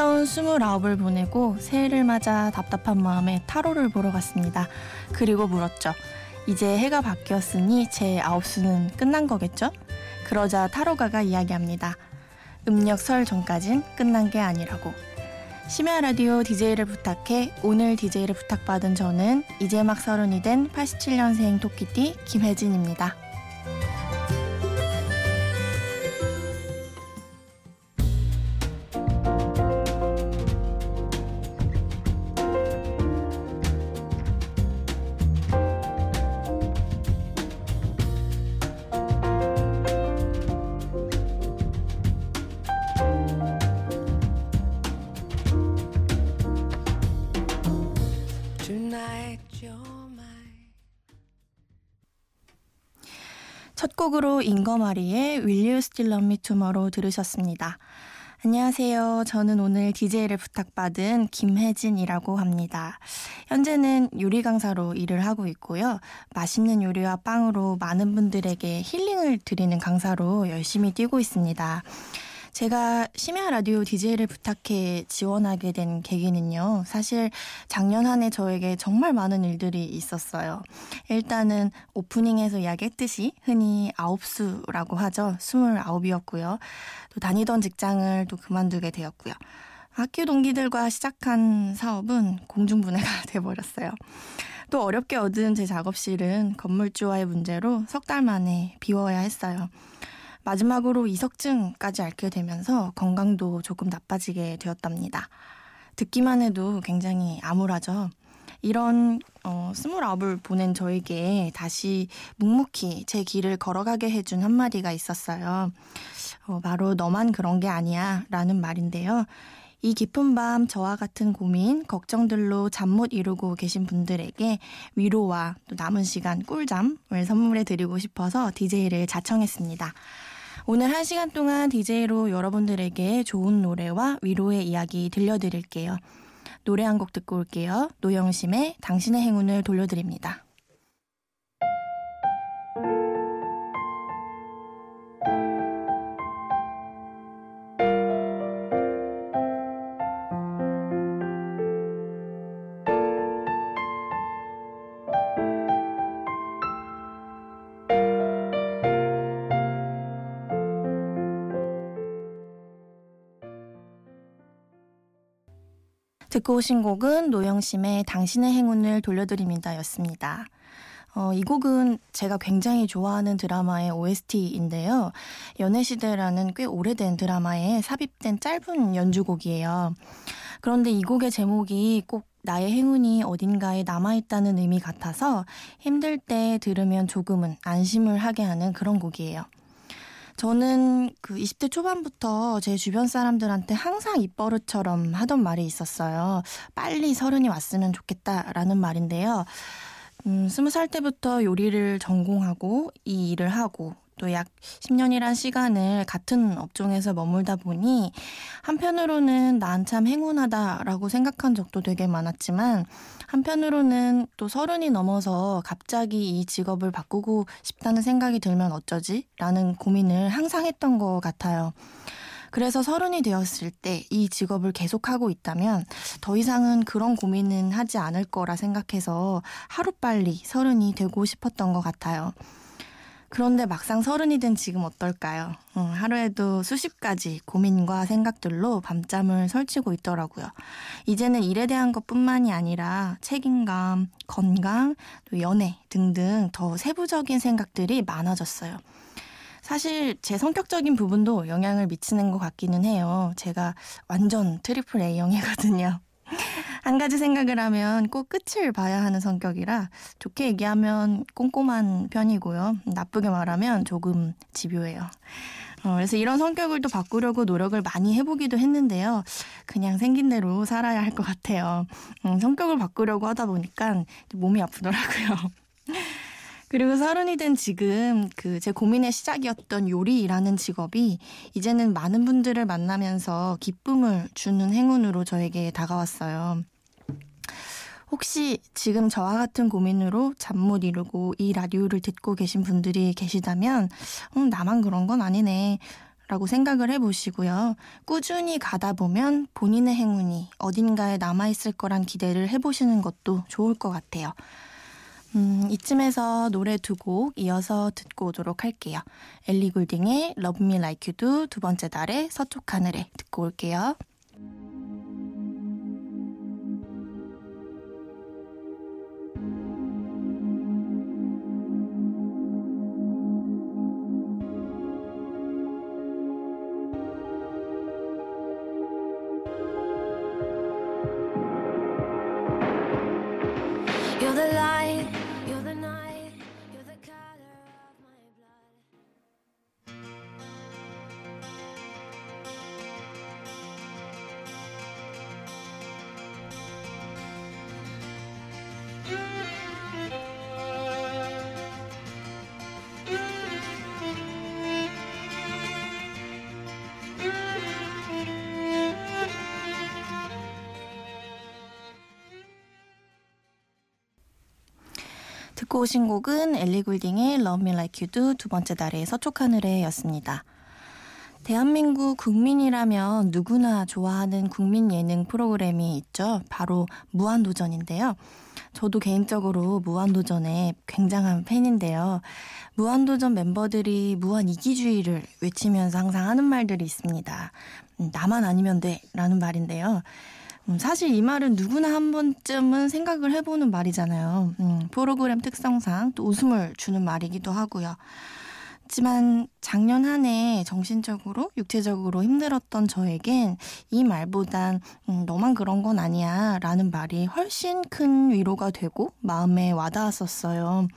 힘겨운 스물아홉을 보내고 새해를 맞아 답답한 마음에 타로를 보러 갔습니다. 그리고 물었죠. 이제 해가 바뀌었으니 제 아홉 수는 끝난 거겠죠? 그러자 타로가가 이야기합니다. 음력 설 전까진 끝난 게 아니라고. 심야 라디오 DJ를 부탁해 오늘 DJ를 부탁받은 저는 이제 막 서른이 된 87년생 토끼띠 김혜진입니다. 첫 곡으로 잉거마리의 Will You Still Love Me Tomorrow 들으셨습니다. 안녕하세요. 저는 오늘 DJ를 부탁받은 김혜진이라고 합니다. 현재는 요리 강사로 일을 하고 있고요. 맛있는 요리와 빵으로 많은 분들에게 힐링을 드리는 강사로 열심히 뛰고 있습니다. 제가 심야 라디오 DJ를 부탁해 지원하게 된 계기는요. 사실 작년 한 해 저에게 정말 많은 일들이 있었어요. 일단은 오프닝에서 이야기했듯이 흔히 아홉수라고 하죠. 스물아홉이었고요. 또 다니던 직장을 또 그만두게 되었고요. 학교 동기들과 시작한 사업은 공중분해가 돼버렸어요. 또 어렵게 얻은 제 작업실은 건물주와의 문제로 석 달 만에 비워야 했어요. 마지막으로 이석증까지 앓게 되면서 건강도 조금 나빠지게 되었답니다. 듣기만 해도 굉장히 암울하죠. 이런 어, 스물아홉을 보낸 저에게 다시 묵묵히 제 길을 걸어가게 해준 한마디가 있었어요. 어, 바로 너만 그런 게 아니야 라는 말인데요. 이 깊은 밤 저와 같은 고민, 걱정들로 잠 못 이루고 계신 분들에게 위로와 또 남은 시간 꿀잠을 선물해 드리고 싶어서 DJ를 자청했습니다. 오늘 한 시간 동안 DJ로 여러분들에게 좋은 노래와 위로의 이야기 들려드릴게요. 노래 한 곡 듣고 올게요. 노영심의 당신의 행운을 돌려드립니다. 듣고 오신 곡은 노영심의 당신의 행운을 돌려드립니다 였습니다. 어, 이 곡은 제가 굉장히 좋아하는 드라마의 OST인데요. 연애시대라는 꽤 오래된 드라마에 삽입된 짧은 연주곡이에요. 그런데 이 곡의 제목이 꼭 나의 행운이 어딘가에 남아있다는 의미 같아서 힘들 때 들으면 조금은 안심을 하게 하는 그런 곡이에요. 저는 그 20대 초반부터 제 주변 사람들한테 항상 입버릇처럼 하던 말이 있었어요. 빨리 서른이 왔으면 좋겠다라는 말인데요. 음, 20살 때부터 요리를 전공하고 이 일을 하고 또 약 10년이란 시간을 같은 업종에서 머물다 보니 한편으로는 난 참 행운하다라고 생각한 적도 되게 많았지만 한편으로는 또 서른이 넘어서 갑자기 이 직업을 바꾸고 싶다는 생각이 들면 어쩌지? 라는 고민을 항상 했던 것 같아요. 그래서 서른이 되었을 때 이 직업을 계속하고 있다면 더 이상은 그런 고민은 하지 않을 거라 생각해서 하루빨리 서른이 되고 싶었던 것 같아요. 그런데 막상 서른이 된 지금 어떨까요? 어, 하루에도 수십 가지 고민과 생각들로 밤잠을 설치고 있더라고요. 이제는 일에 대한 것뿐만이 아니라 책임감, 건강, 또 연애 등등 더 세부적인 생각들이 많아졌어요. 사실 제 성격적인 부분도 영향을 미치는 것 같기는 해요. 제가 완전 triple A형이거든요. 한 가지 생각을 하면 꼭 끝을 봐야 하는 성격이라 좋게 얘기하면 꼼꼼한 편이고요. 나쁘게 말하면 조금 집요해요. 어, 그래서 이런 성격을 또 바꾸려고 노력을 많이 해보기도 했는데요. 그냥 생긴 대로 살아야 할 것 같아요. 음, 성격을 바꾸려고 하다 보니까 몸이 아프더라고요. 그리고 서른이 된 지금 그 제 고민의 시작이었던 요리라는 직업이 이제는 많은 분들을 만나면서 기쁨을 주는 행운으로 저에게 다가왔어요. 혹시 지금 저와 같은 고민으로 잠 못 이루고 이 라디오를 듣고 계신 분들이 계시다면, 음, 나만 그런 건 아니네. 라고 생각을 해보시고요. 꾸준히 가다 보면 본인의 행운이 어딘가에 남아있을 거란 기대를 해보시는 것도 좋을 것 같아요. 음, 이쯤에서 노래 두 곡 이어서 듣고 오도록 할게요. 엘리 굴딩의 Love Me Like You Do 두 번째 달의 서쪽 하늘에 듣고 올게요. 듣고 오신 곡은 엘리 굴딩의 Love Me Like You Do 두 번째 달의 서쪽 하늘에였습니다. 대한민국 국민이라면 누구나 좋아하는 국민 예능 프로그램이 있죠. 바로 무한도전인데요. 저도 개인적으로 무한도전의 굉장한 팬인데요. 무한도전 멤버들이 무한 이기주의를 외치면서 항상 하는 말들이 있습니다. 음, 나만 아니면 돼 라는 말인데요. 음, 사실 이 말은 누구나 한 번쯤은 생각을 해보는 말이잖아요. 음, 프로그램 특성상 또 웃음을 주는 말이기도 하고요. 하지만 작년 한 해 정신적으로, 육체적으로 힘들었던 저에겐 이 말보단 음, 너만 그런 건 아니야 라는 말이 훨씬 큰 위로가 되고 마음에 와닿았었어요.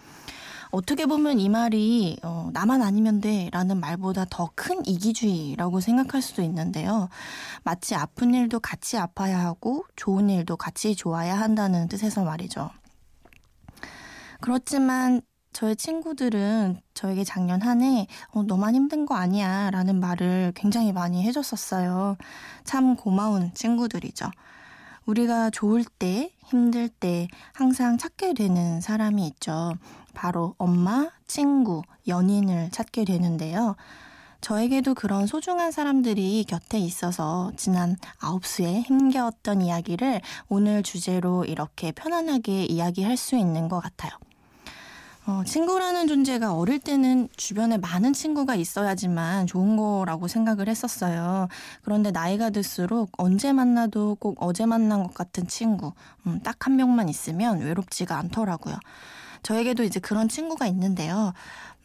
어떻게 보면 이 말이 어, 나만 아니면 돼 라는 말보다 더 큰 이기주의라고 생각할 수도 있는데요. 마치 아픈 일도 같이 아파야 하고 좋은 일도 같이 좋아야 한다는 뜻에서 말이죠. 그렇지만 저의 친구들은 저에게 작년 한 해 어, 너만 힘든 거 아니야 라는 말을 굉장히 많이 해줬었어요. 참 고마운 친구들이죠. 우리가 좋을 때, 힘들 때 항상 찾게 되는 사람이 있죠. 바로 엄마, 친구, 연인을 찾게 되는데요. 저에게도 그런 소중한 사람들이 곁에 있어서 지난 아홉 수에 힘겨웠던 이야기를 오늘 주제로 이렇게 편안하게 이야기할 수 있는 것 같아요. 어, 친구라는 존재가 어릴 때는 주변에 많은 친구가 있어야지만 좋은 거라고 생각을 했었어요. 그런데 나이가 들수록 언제 만나도 꼭 어제 만난 것 같은 친구, 음, 딱 한 명만 있으면 외롭지가 않더라고요. 저에게도 이제 그런 친구가 있는데요.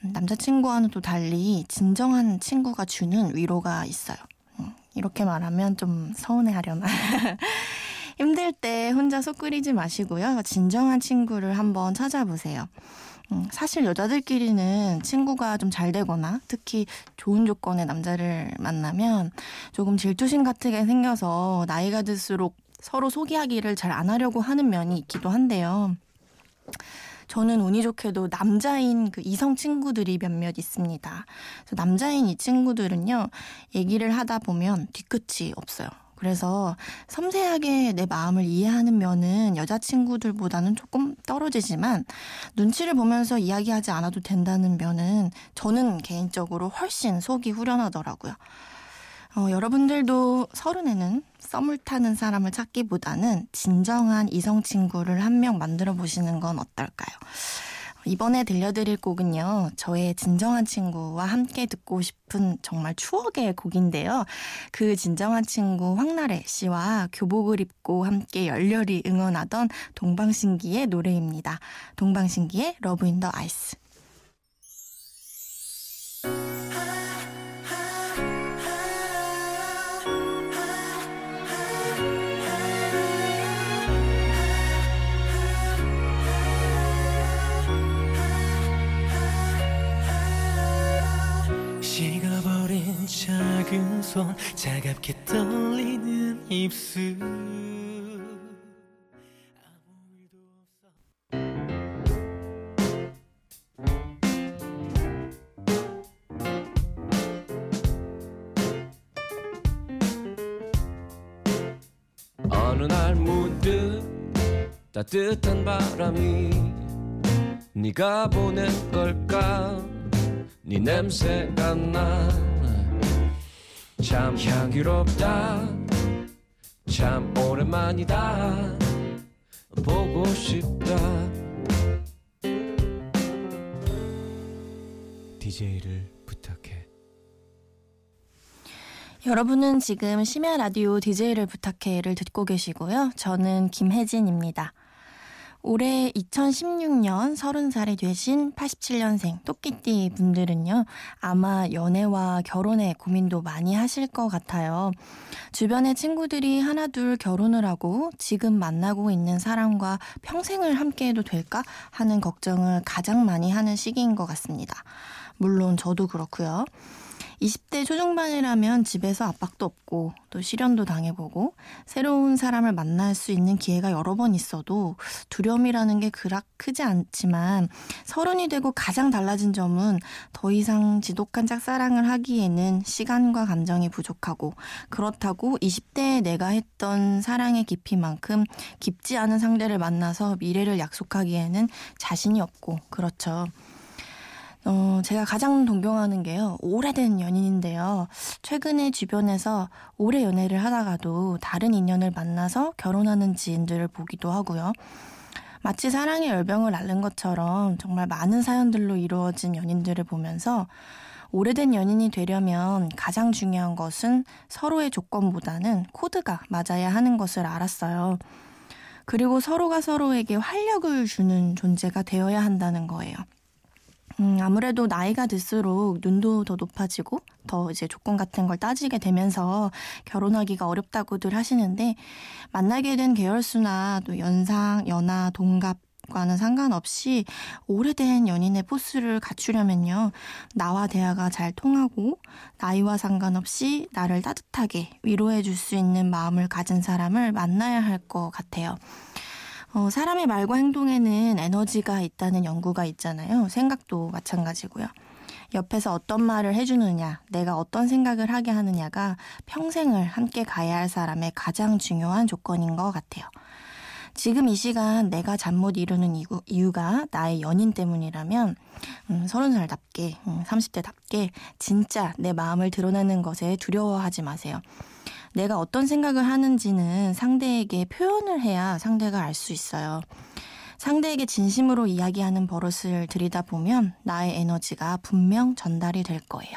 음, 남자친구와는 또 달리 진정한 친구가 주는 위로가 있어요. 음, 이렇게 말하면 좀 서운해 하려나. 힘들 때 혼자 속 끓이지 마시고요. 진정한 친구를 한번 찾아보세요. 음, 사실 여자들끼리는 친구가 좀 잘 되거나 특히 좋은 조건의 남자를 만나면 조금 질투심 같은 게 생겨서 나이가 들수록 서로 소개하기를 잘 안 하려고 하는 면이 있기도 한데요. 저는 운이 좋게도 남자인 그 이성 친구들이 몇몇 있습니다. 남자인 이 친구들은요, 얘기를 하다 보면 뒤끝이 없어요. 그래서 섬세하게 내 마음을 이해하는 면은 여자친구들보다는 조금 떨어지지만 눈치를 보면서 이야기하지 않아도 된다는 면은 저는 개인적으로 훨씬 속이 후련하더라고요. 어, 여러분들도 서른에는 썸을 타는 사람을 찾기보다는 진정한 이성 친구를 한 명 만들어 보시는 건 어떨까요? 이번에 들려드릴 곡은요, 저의 진정한 친구와 함께 듣고 싶은 정말 추억의 곡인데요. 그 진정한 친구 황나래 씨와 교복을 입고 함께 열렬히 응원하던 동방신기의 노래입니다. 동방신기의 Love in the Ice. 작은 손 차갑게 떨리는 입술. 어느 날 문득 따뜻한 바람이 네가 보낸 걸까? 네 냄새가 나 참 향기롭다 참 오랜만이다 보고 싶다 DJ를 부탁해 여러분은 지금 심야 라디오 DJ를 부탁해를 듣고 계시고요. 저는 김혜진입니다. 올해 2016년 30살이 되신 87년생 또끼띠 분들은요, 아마 연애와 결혼에 고민도 많이 하실 것 같아요. 주변의 친구들이 하나 둘 결혼을 하고 지금 만나고 있는 사람과 평생을 함께 해도 될까 하는 걱정을 가장 많이 하는 시기인 것 같습니다. 물론 저도 그렇고요. 20대 초중반이라면 집에서 압박도 없고 또 실연도 당해보고 새로운 사람을 만날 수 있는 기회가 여러 번 있어도 두려움이라는 게 그락 크지 않지만 서른이 되고 가장 달라진 점은 더 이상 지독한 짝사랑을 하기에는 시간과 감정이 부족하고 그렇다고 20대에 내가 했던 사랑의 깊이만큼 깊지 않은 상대를 만나서 미래를 약속하기에는 자신이 없고 그렇죠. 어, 제가 가장 동경하는 게요. 오래된 연인인데요. 최근에 주변에서 오래 연애를 하다가도 다른 인연을 만나서 결혼하는 지인들을 보기도 하고요. 마치 사랑의 열병을 앓는 것처럼 정말 많은 사연들로 이루어진 연인들을 보면서 오래된 연인이 되려면 가장 중요한 것은 서로의 조건보다는 코드가 맞아야 하는 것을 알았어요. 그리고 서로가 서로에게 활력을 주는 존재가 되어야 한다는 거예요. 음, 아무래도 나이가 들수록 눈도 더 높아지고 더 이제 조건 같은 걸 따지게 되면서 결혼하기가 어렵다고들 하시는데 만나게 된 계열수나 또 연상, 연하, 동갑 과는 상관없이 오래된 연인의 포스를 갖추려면요. 나와 대화가 잘 통하고 나이와 상관없이 나를 따뜻하게 위로해 줄 수 있는 마음을 가진 사람을 만나야 할 것 같아요. 어, 사람의 말과 행동에는 에너지가 있다는 연구가 있잖아요. 생각도 마찬가지고요. 옆에서 어떤 말을 해주느냐, 내가 어떤 생각을 하게 하느냐가 평생을 함께 가야 할 사람의 가장 중요한 조건인 것 같아요. 지금 이 시간 내가 잠 못 이루는 이유, 가 나의 연인 때문이라면 음, 30살답게, 음, 30대답게 진짜 내 마음을 드러내는 것에 두려워하지 마세요. 내가 어떤 생각을 하는지는 상대에게 표현을 해야 상대가 알 수 있어요. 상대에게 진심으로 이야기하는 버릇을 들이다 보면 나의 에너지가 분명 전달이 될 거예요.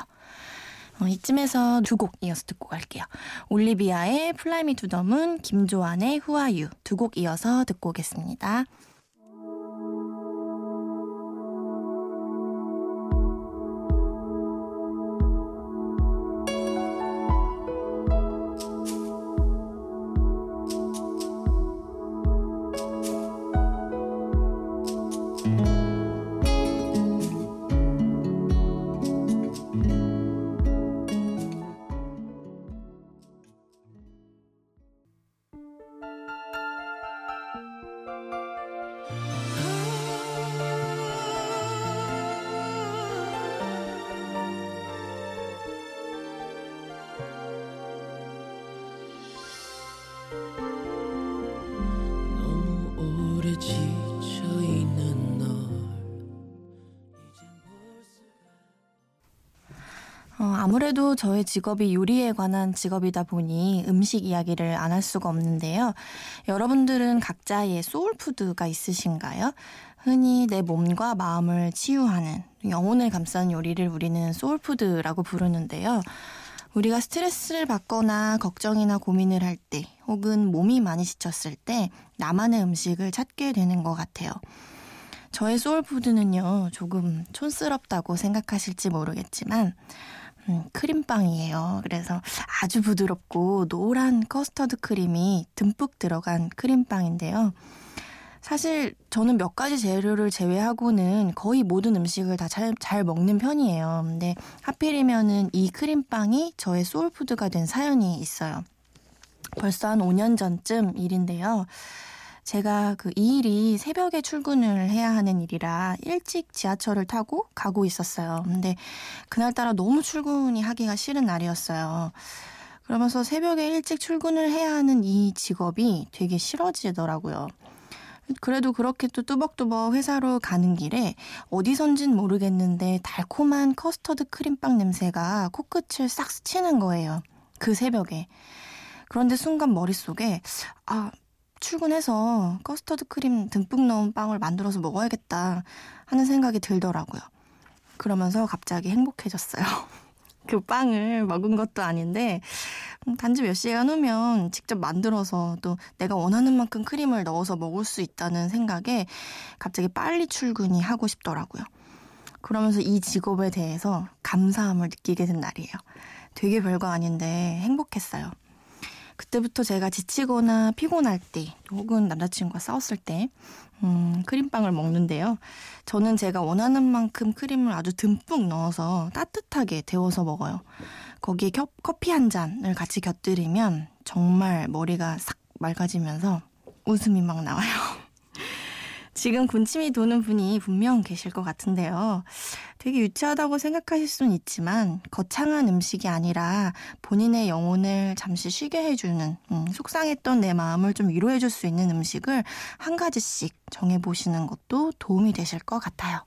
어, 이쯤에서 두 곡 이어서 듣고 갈게요. 올리비아의 Fly Me to the Moon, 김조한의 후아유 두 곡 이어서 듣고 오겠습니다. 아무래도 저의 직업이 요리에 관한 직업이다 보니 음식 이야기를 안 할 수가 없는데요. 여러분들은 각자의 soul food가 있으신가요? 흔히 내 몸과 마음을 치유하는 영혼을 감싼 요리를 우리는 soul food라고 부르는데요. 우리가 스트레스를 받거나 걱정이나 고민을 할 때, 혹은 몸이 많이 지쳤을 때, 나만의 음식을 찾게 되는 것 같아요. 저의 soul food는요, 조금 촌스럽다고 생각하실지 모르겠지만, 음, 크림빵이에요. 그래서 아주 부드럽고 노란 커스터드 크림이 듬뿍 들어간 크림빵인데요. 사실 저는 몇 가지 재료를 제외하고는 거의 모든 음식을 다잘 잘 먹는 편이에요. 근데 하필이면은 이 크림빵이 저의 soul food가 된 사연이 있어요. 벌써 한 5년 전쯤 일인데요. 제가 그 이 일이 새벽에 출근을 해야 하는 일이라 일찍 지하철을 타고 가고 있었어요. 근데 그날따라 너무 출근이 하기가 싫은 날이었어요. 그러면서 새벽에 일찍 출근을 해야 하는 이 직업이 되게 싫어지더라고요. 그래도 그렇게 또 뚜벅뚜벅 회사로 가는 길에 어디선진 모르겠는데 달콤한 커스터드 크림빵 냄새가 코끝을 싹 스치는 거예요. 그 새벽에. 그런데 순간 머릿속에 아 출근해서 커스터드 크림 듬뿍 넣은 빵을 만들어서 먹어야겠다 하는 생각이 들더라고요. 그러면서 갑자기 행복해졌어요. 그 빵을 먹은 것도 아닌데 음, 단지 몇 시간 후면 직접 만들어서 또 내가 원하는 만큼 크림을 넣어서 먹을 수 있다는 생각에 갑자기 빨리 출근이 하고 싶더라고요. 그러면서 이 직업에 대해서 감사함을 느끼게 된 날이에요. 되게 별거 아닌데 행복했어요. 그때부터 제가 지치거나 피곤할 때 혹은 남자친구가 싸웠을 때 음, 크림빵을 먹는데요. 저는 제가 원하는 만큼 크림을 아주 듬뿍 넣어서 따뜻하게 데워서 먹어요. 거기에 커피 한 잔을 같이 곁들이면 정말 머리가 싹 맑아지면서 웃음이 막 나와요. 지금 군침이 도는 분이 분명 계실 것 같은데요. 되게 유치하다고 생각하실 수는 있지만 거창한 음식이 아니라 본인의 영혼을 잠시 쉬게 해주는 음, 속상했던 내 마음을 좀 위로해줄 수 있는 음식을 한 가지씩 정해보시는 것도 도움이 되실 것 같아요.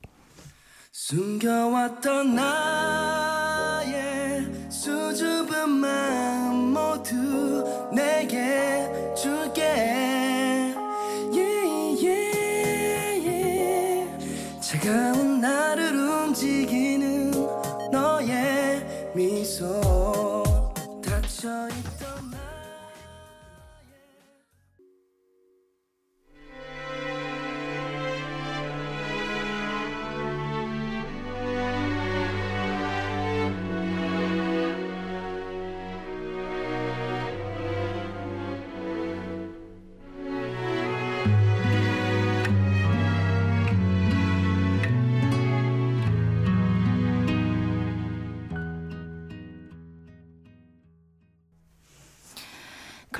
숨겨왔던 나 미소 닫혀있던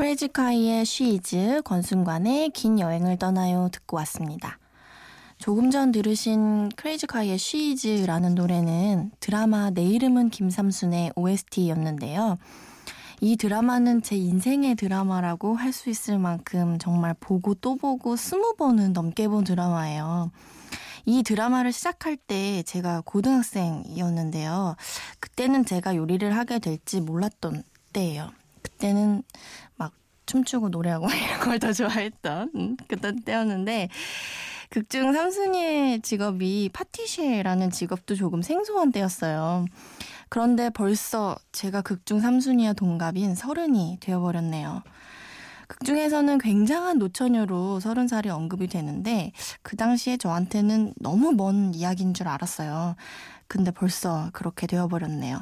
크레이지카이의 쉬이즈, 권순관의 긴 여행을 떠나요 듣고 왔습니다. 조금 전 들으신 크레이지카이의 쉬이즈라는 노래는 드라마 내 이름은 김삼순의 OST였는데요. 이 드라마는 제 인생의 드라마라고 할 수 있을 만큼 정말 보고 또 보고 스무 번은 넘게 본 드라마예요. 이 드라마를 시작할 때 제가 고등학생이었는데요. 그때는 제가 요리를 하게 될지 몰랐던 때예요. 그때는 막 춤추고 노래하고 이런 걸 더 좋아했던 음, 그때 때였는데 극중 3순위의 직업이 파티시에라는 직업도 조금 생소한 때였어요. 그런데 벌써 제가 극중 3순위와 동갑인 서른이 되어버렸네요. 극중에서는 굉장한 노처녀로 서른 살이 언급이 되는데 그 당시에 저한테는 너무 먼 이야기인 줄 알았어요. 근데 벌써 그렇게 되어버렸네요.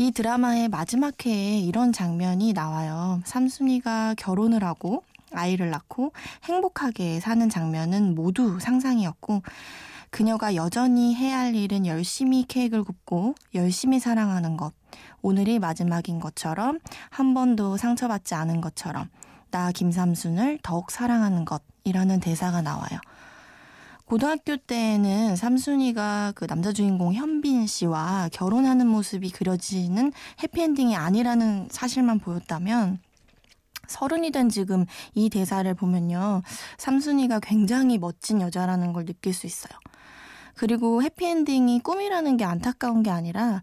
이 드라마의 마지막 회에 이런 장면이 나와요. 삼순이가 결혼을 하고 아이를 낳고 행복하게 사는 장면은 모두 상상이었고 그녀가 여전히 해야 할 일은 열심히 케이크를 굽고 열심히 사랑하는 것. 오늘이 마지막인 것처럼 한 번도 상처받지 않은 것처럼 나 김삼순을 더욱 사랑하는 것이라는 대사가 나와요. 고등학교 때에는 삼순이가 그 남자 주인공 현빈 씨와 결혼하는 모습이 그려지는 해피엔딩이 아니라는 사실만 보였다면 서른이 된 지금 이 대사를 보면요. 삼순이가 굉장히 멋진 여자라는 걸 느낄 수 있어요. 그리고 해피엔딩이 꿈이라는 게 안타까운 게 아니라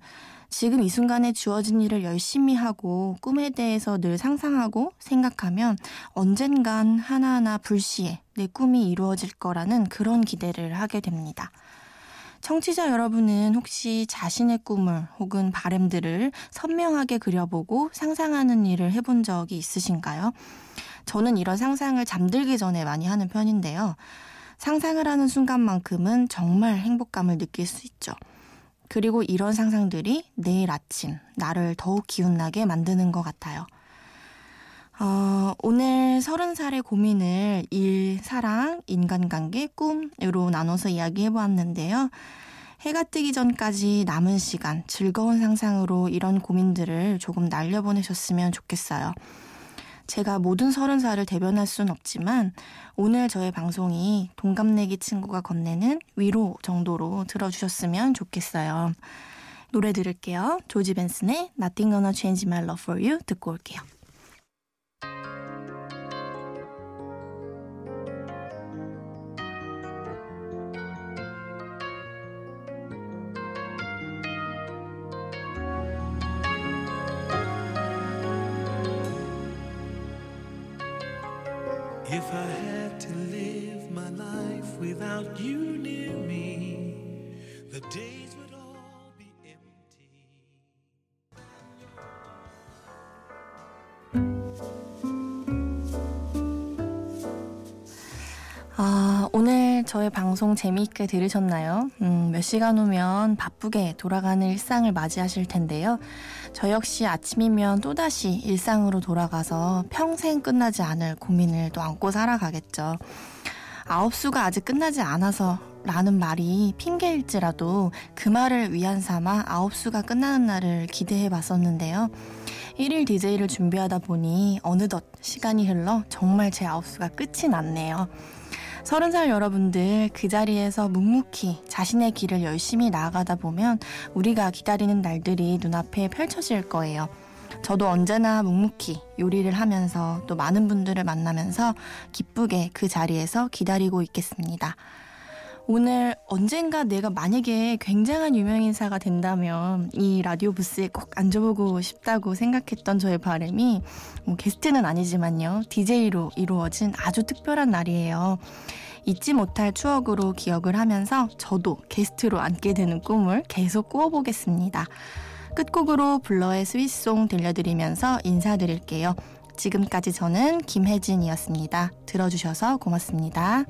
지금 이 순간에 주어진 일을 열심히 하고 꿈에 대해서 늘 상상하고 생각하면 언젠간 하나하나 불시에 내 꿈이 이루어질 거라는 그런 기대를 하게 됩니다. 청취자 여러분은 혹시 자신의 꿈을 혹은 바램들을 선명하게 그려보고 상상하는 일을 해본 적이 있으신가요? 저는 이런 상상을 잠들기 전에 많이 하는 편인데요. 상상을 하는 순간만큼은 정말 행복감을 느낄 수 있죠. 그리고 이런 상상들이 내일 아침 나를 더욱 기운나게 만드는 것 같아요. 어, 오늘 서른 살의 고민을 일, 사랑, 인간관계, 꿈으로 나눠서 이야기해 보았는데요. 해가 뜨기 전까지 남은 시간 즐거운 상상으로 이런 고민들을 조금 날려보내셨으면 좋겠어요. 제가 모든 서른 살을 대변할 순 없지만 오늘 저의 방송이 동갑내기 친구가 건네는 위로 정도로 들어주셨으면 좋겠어요. 노래 들을게요. 조지 벤슨의 Nothing Gonna Change My Love For You 듣고 올게요. If I had to live my life without you near me, the days 저의 방송 재미있게 들으셨나요? 음, 몇 시간 후면 바쁘게 돌아가는 일상을 맞이하실 텐데요. 저 역시 아침이면 또다시 일상으로 돌아가서 평생 끝나지 않을 고민을 또 안고 살아가겠죠. 아홉 수가 아직 끝나지 않아서 라는 말이 핑계일지라도 그 말을 위안 삼아 아홉 수가 끝나는 날을 기대해 봤었는데요. 1일 DJ를 준비하다 보니 어느덧 시간이 흘러 정말 제 아홉 수가 끝이 났네요. 서른 살 여러분들 그 자리에서 묵묵히 자신의 길을 열심히 나아가다 보면 우리가 기다리는 날들이 눈앞에 펼쳐질 거예요. 저도 언제나 묵묵히 요리를 하면서 또 많은 분들을 만나면서 기쁘게 그 자리에서 기다리고 있겠습니다. 오늘 언젠가 내가 만약에 굉장한 유명인사가 된다면 이 라디오 부스에 꼭 앉아보고 싶다고 생각했던 저의 바람이 뭐 게스트는 아니지만요. DJ로 이루어진 아주 특별한 날이에요. 잊지 못할 추억으로 기억을 하면서 저도 게스트로 앉게 되는 꿈을 계속 꾸어보겠습니다. 끝곡으로 블러의 스위스송 들려드리면서 인사드릴게요. 지금까지 저는 김혜진이었습니다. 들어주셔서 고맙습니다.